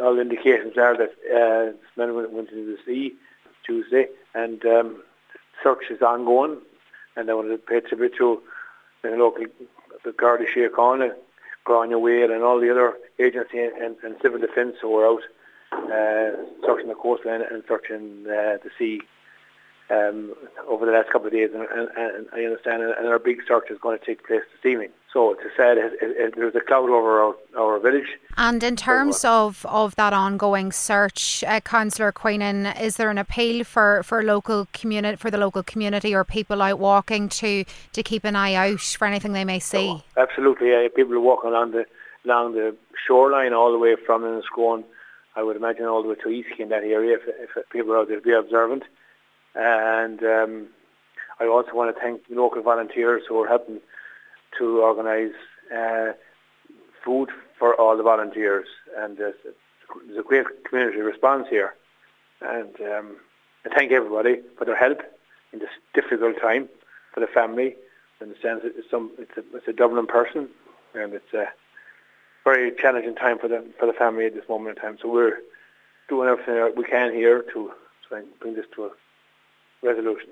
all indications are that uh, this man went, went into the sea Tuesday, and um, search is ongoing. And I want to pay tribute to the local, the Garda Síochána, Grainne Uaile, and all the other agency and, and civil defence who were out uh, searching the coastline and searching uh, the sea um, over the last couple of days, and, and, and I understand, and our big search is going to take place this evening. So it's sad, it, it, it, there's a cloud over our, our village. And in terms of, of that ongoing search, uh, Councillor Queenan, is there an appeal for, for local community for the local community or people out walking to, to keep an eye out for anything they may see? Oh, absolutely, yeah. People are walking along the along the shoreline all the way from Enniscrone, I would imagine all the way to Easkey in that area. If, if people are out there, be observant. And um, I also want to thank local volunteers who are helping to organise uh, food for all the volunteers. And there's, there's a great community response here. And um, I thank everybody for their help in this difficult time for the family. I understand it's, some, it's, a, it's a Dublin person, and it's a very challenging time for the for the family at this moment in time. So we're doing everything we can here to try and bring this to a resolution.